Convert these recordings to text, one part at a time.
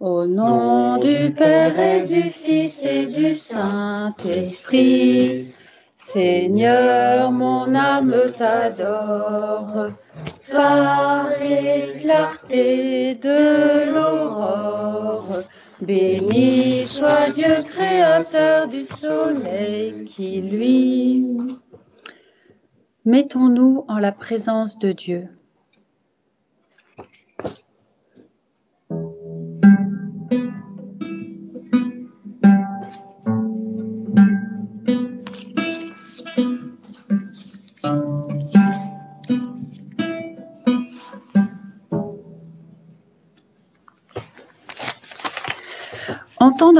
Au nom du Père et du Fils et du Saint-Esprit, Seigneur, mon âme t'adore. Par les clartés de l'aurore, béni soit Dieu créateur du soleil qui lui. Mettons-nous en la présence de Dieu.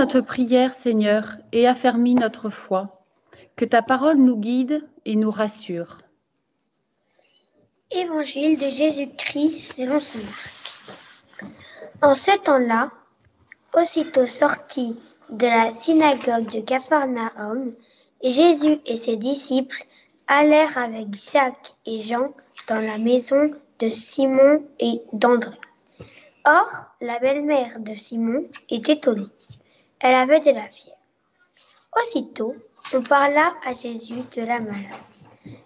Notre prière, Seigneur, et affermis notre foi. Que ta parole nous guide et nous rassure. Évangile de Jésus-Christ selon saint Marc. En ce temps-là, aussitôt sorti de la synagogue de Capharnaüm, Jésus et ses disciples allèrent avec Jacques et Jean dans la maison de Simon et d'André. Or, la belle-mère de Simon était au lit. Elle avait de la fièvre. Aussitôt, on parla à Jésus de la malade.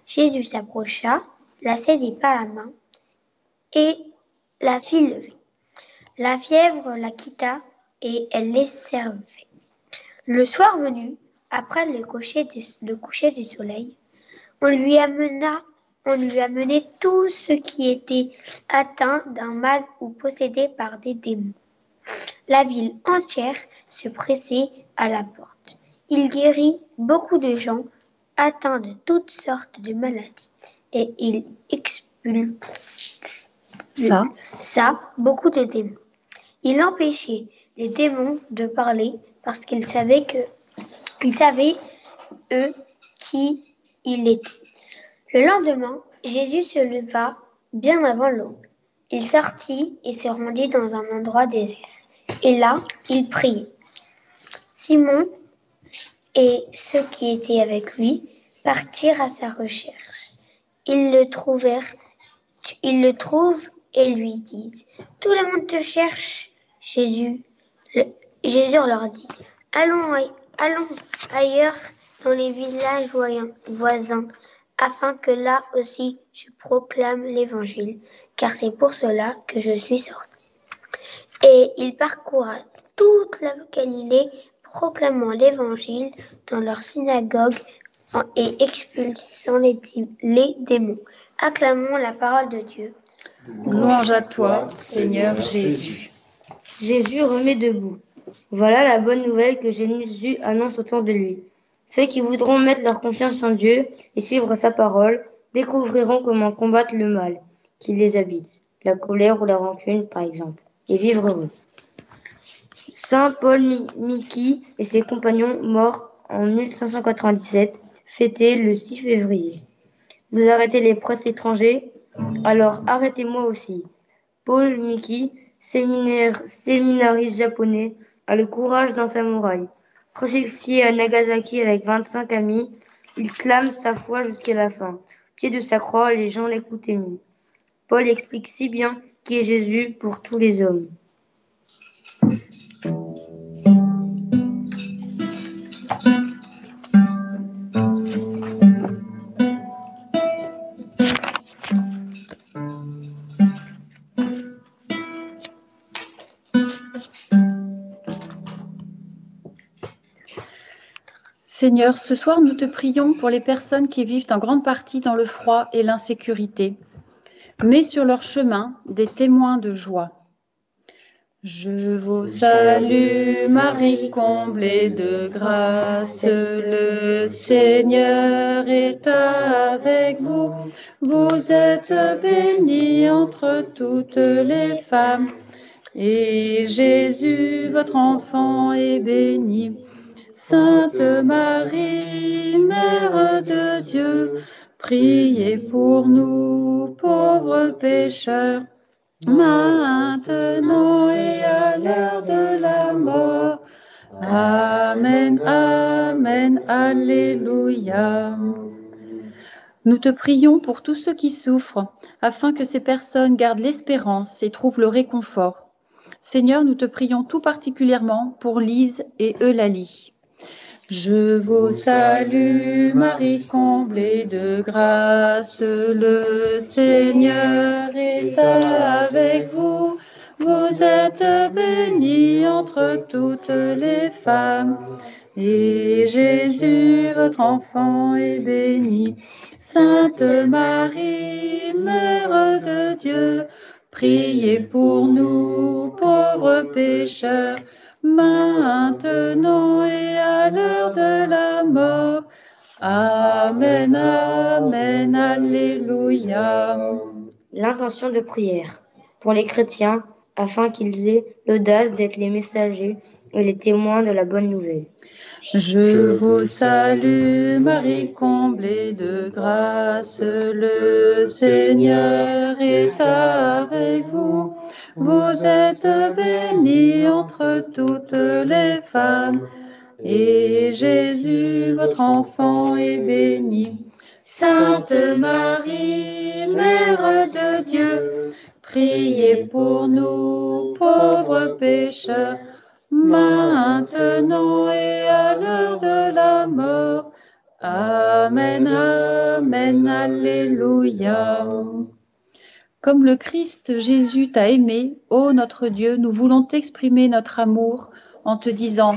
Jésus s'approcha, la saisit par la main et la fit lever. La fièvre la quitta et elle les servait. Le soir venu, après le coucher du, soleil, on lui amena on lui amenait tout ce qui était atteint d'un mal ou possédé par des démons. La ville entière se pressait à la porte. Il guérit beaucoup de gens atteints de toutes sortes de maladies et il expulse Ça, ça beaucoup de démons. Il empêchait les démons de parler parce qu'ils savaient que ils savaient eux qui il était. Le lendemain, Jésus se leva bien avant l'aube. Il sortit et se rendit dans un endroit désert. Et là, il priait. Simon et ceux qui étaient avec lui partirent à sa recherche. Ils le trouvèrent, ils le trouvent et lui disent Tout le monde te cherche. Jésus, Jésus leur dit Allons, allons ailleurs dans les villages voisins, afin que là aussi je proclame l'évangile, car c'est pour cela que je suis sorti. Et il parcourra toute la Galilée, proclamant l'évangile dans leur synagogue et expulsant les démons. Acclamons la parole de Dieu. louange à toi, Seigneur Jésus. Jésus remet debout. Voilà la bonne nouvelle que Jésus annonce autour de lui. Ceux qui voudront mettre leur confiance en Dieu et suivre sa parole découvriront comment combattre le mal qui les habite, la colère ou la rancune par exemple, et vivre heureux. Saint Paul Mi- Miki et ses compagnons morts en 1597 fêtaient le 6 février. Vous arrêtez les prêtres étrangers? Alors arrêtez-moi aussi. Paul Miki, séminariste japonais, a le courage d'un samouraï. Crucifié à Nagasaki avec 25 amis, il clame sa foi jusqu'à la fin. Au pied de sa croix, les gens l'écoutent émus. Paul explique si bien qui est Jésus pour tous les hommes. Seigneur, ce soir nous te prions pour les personnes qui vivent en grande partie dans le froid et l'insécurité. Mets sur leur chemin des témoins de joie. Je vous salue Marie, comblée de grâce, le Seigneur est avec vous. Vous êtes bénie entre toutes les femmes, et Jésus, votre enfant, est béni. Sainte Marie, Mère de Dieu, priez pour nous pauvres pécheurs, maintenant et à l'heure de la mort. Amen, Amen, Alléluia. Nous te prions pour tous ceux qui souffrent, afin que ces personnes gardent l'espérance et trouvent le réconfort. Seigneur, nous te prions tout particulièrement pour Lise et Eulalie. Je vous salue, Marie comblée de grâce, le Seigneur est avec vous. Vous. Êtes bénie entre toutes les femmes, et Jésus, votre enfant, est béni. Sainte Marie, Mère de Dieu, priez pour nous, pauvres pécheurs Amen, Amen, Alléluia. L'intention de prière pour les chrétiens afin qu'ils aient l'audace d'être les messagers et les témoins de la bonne nouvelle. Je vous salue, Marie comblée de grâce, le Seigneur est avec vous. Vous êtes bénie entre toutes les femmes, et Jésus, votre enfant, est béni. Sainte Marie, Mère de Dieu, priez pour nous, pauvres pécheurs, maintenant et à l'heure de la mort. Amen, Amen, Alléluia. Comme le Christ Jésus t'a aimé, ô notre Dieu, nous voulons t'exprimer notre amour en te disant,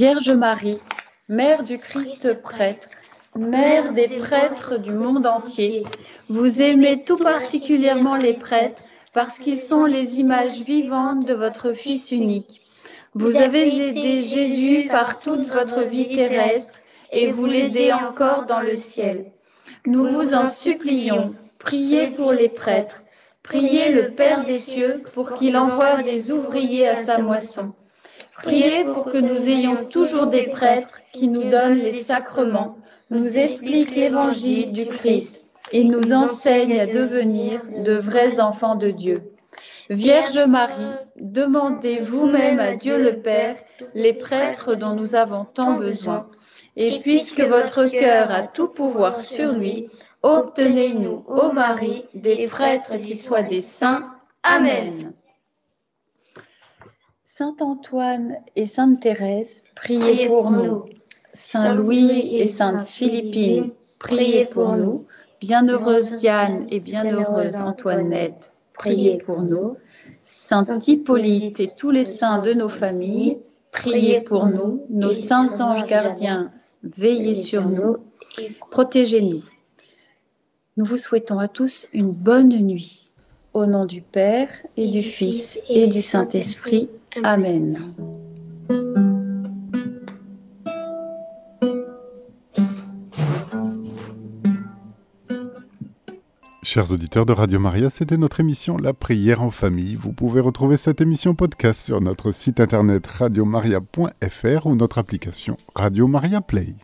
Vierge Marie, Mère du Christ prêtre, Mère des prêtres du monde entier, vous aimez tout particulièrement les prêtres parce qu'ils sont les images vivantes de votre Fils unique. Vous avez aidé Jésus par toute votre vie terrestre et vous l'aidez encore dans le ciel. Nous vous en supplions, priez pour les prêtres, priez le Père des cieux pour qu'il envoie des ouvriers à sa moisson. Priez pour que nous ayons toujours des prêtres qui nous donnent les sacrements nous explique l'évangile du Christ et nous enseigne à devenir de vrais enfants de Dieu. Vierge Marie, demandez vous-même à Dieu le Père les prêtres dont nous avons tant besoin. Et puisque votre cœur a tout pouvoir sur lui, obtenez-nous, ô Marie, des prêtres qui soient des saints. Amen. Saint Antoine et Sainte Thérèse, priez pour nous. Saint Louis et Sainte Philippine, priez pour nous. Bienheureuse Diane et bienheureuse Antoinette, priez pour nous. Saint Hippolyte et tous les saints de nos familles, priez pour nous. Nos saints anges gardiens, veillez sur nous, protégez-nous. Nous vous souhaitons à tous une bonne nuit. Au nom du Père et du Fils et du Saint-Esprit. Amen. Chers auditeurs de Radio Maria, c'était notre émission La prière en famille. Vous pouvez retrouver cette émission podcast sur notre site internet radiomaria.fr ou notre application Radio Maria Play.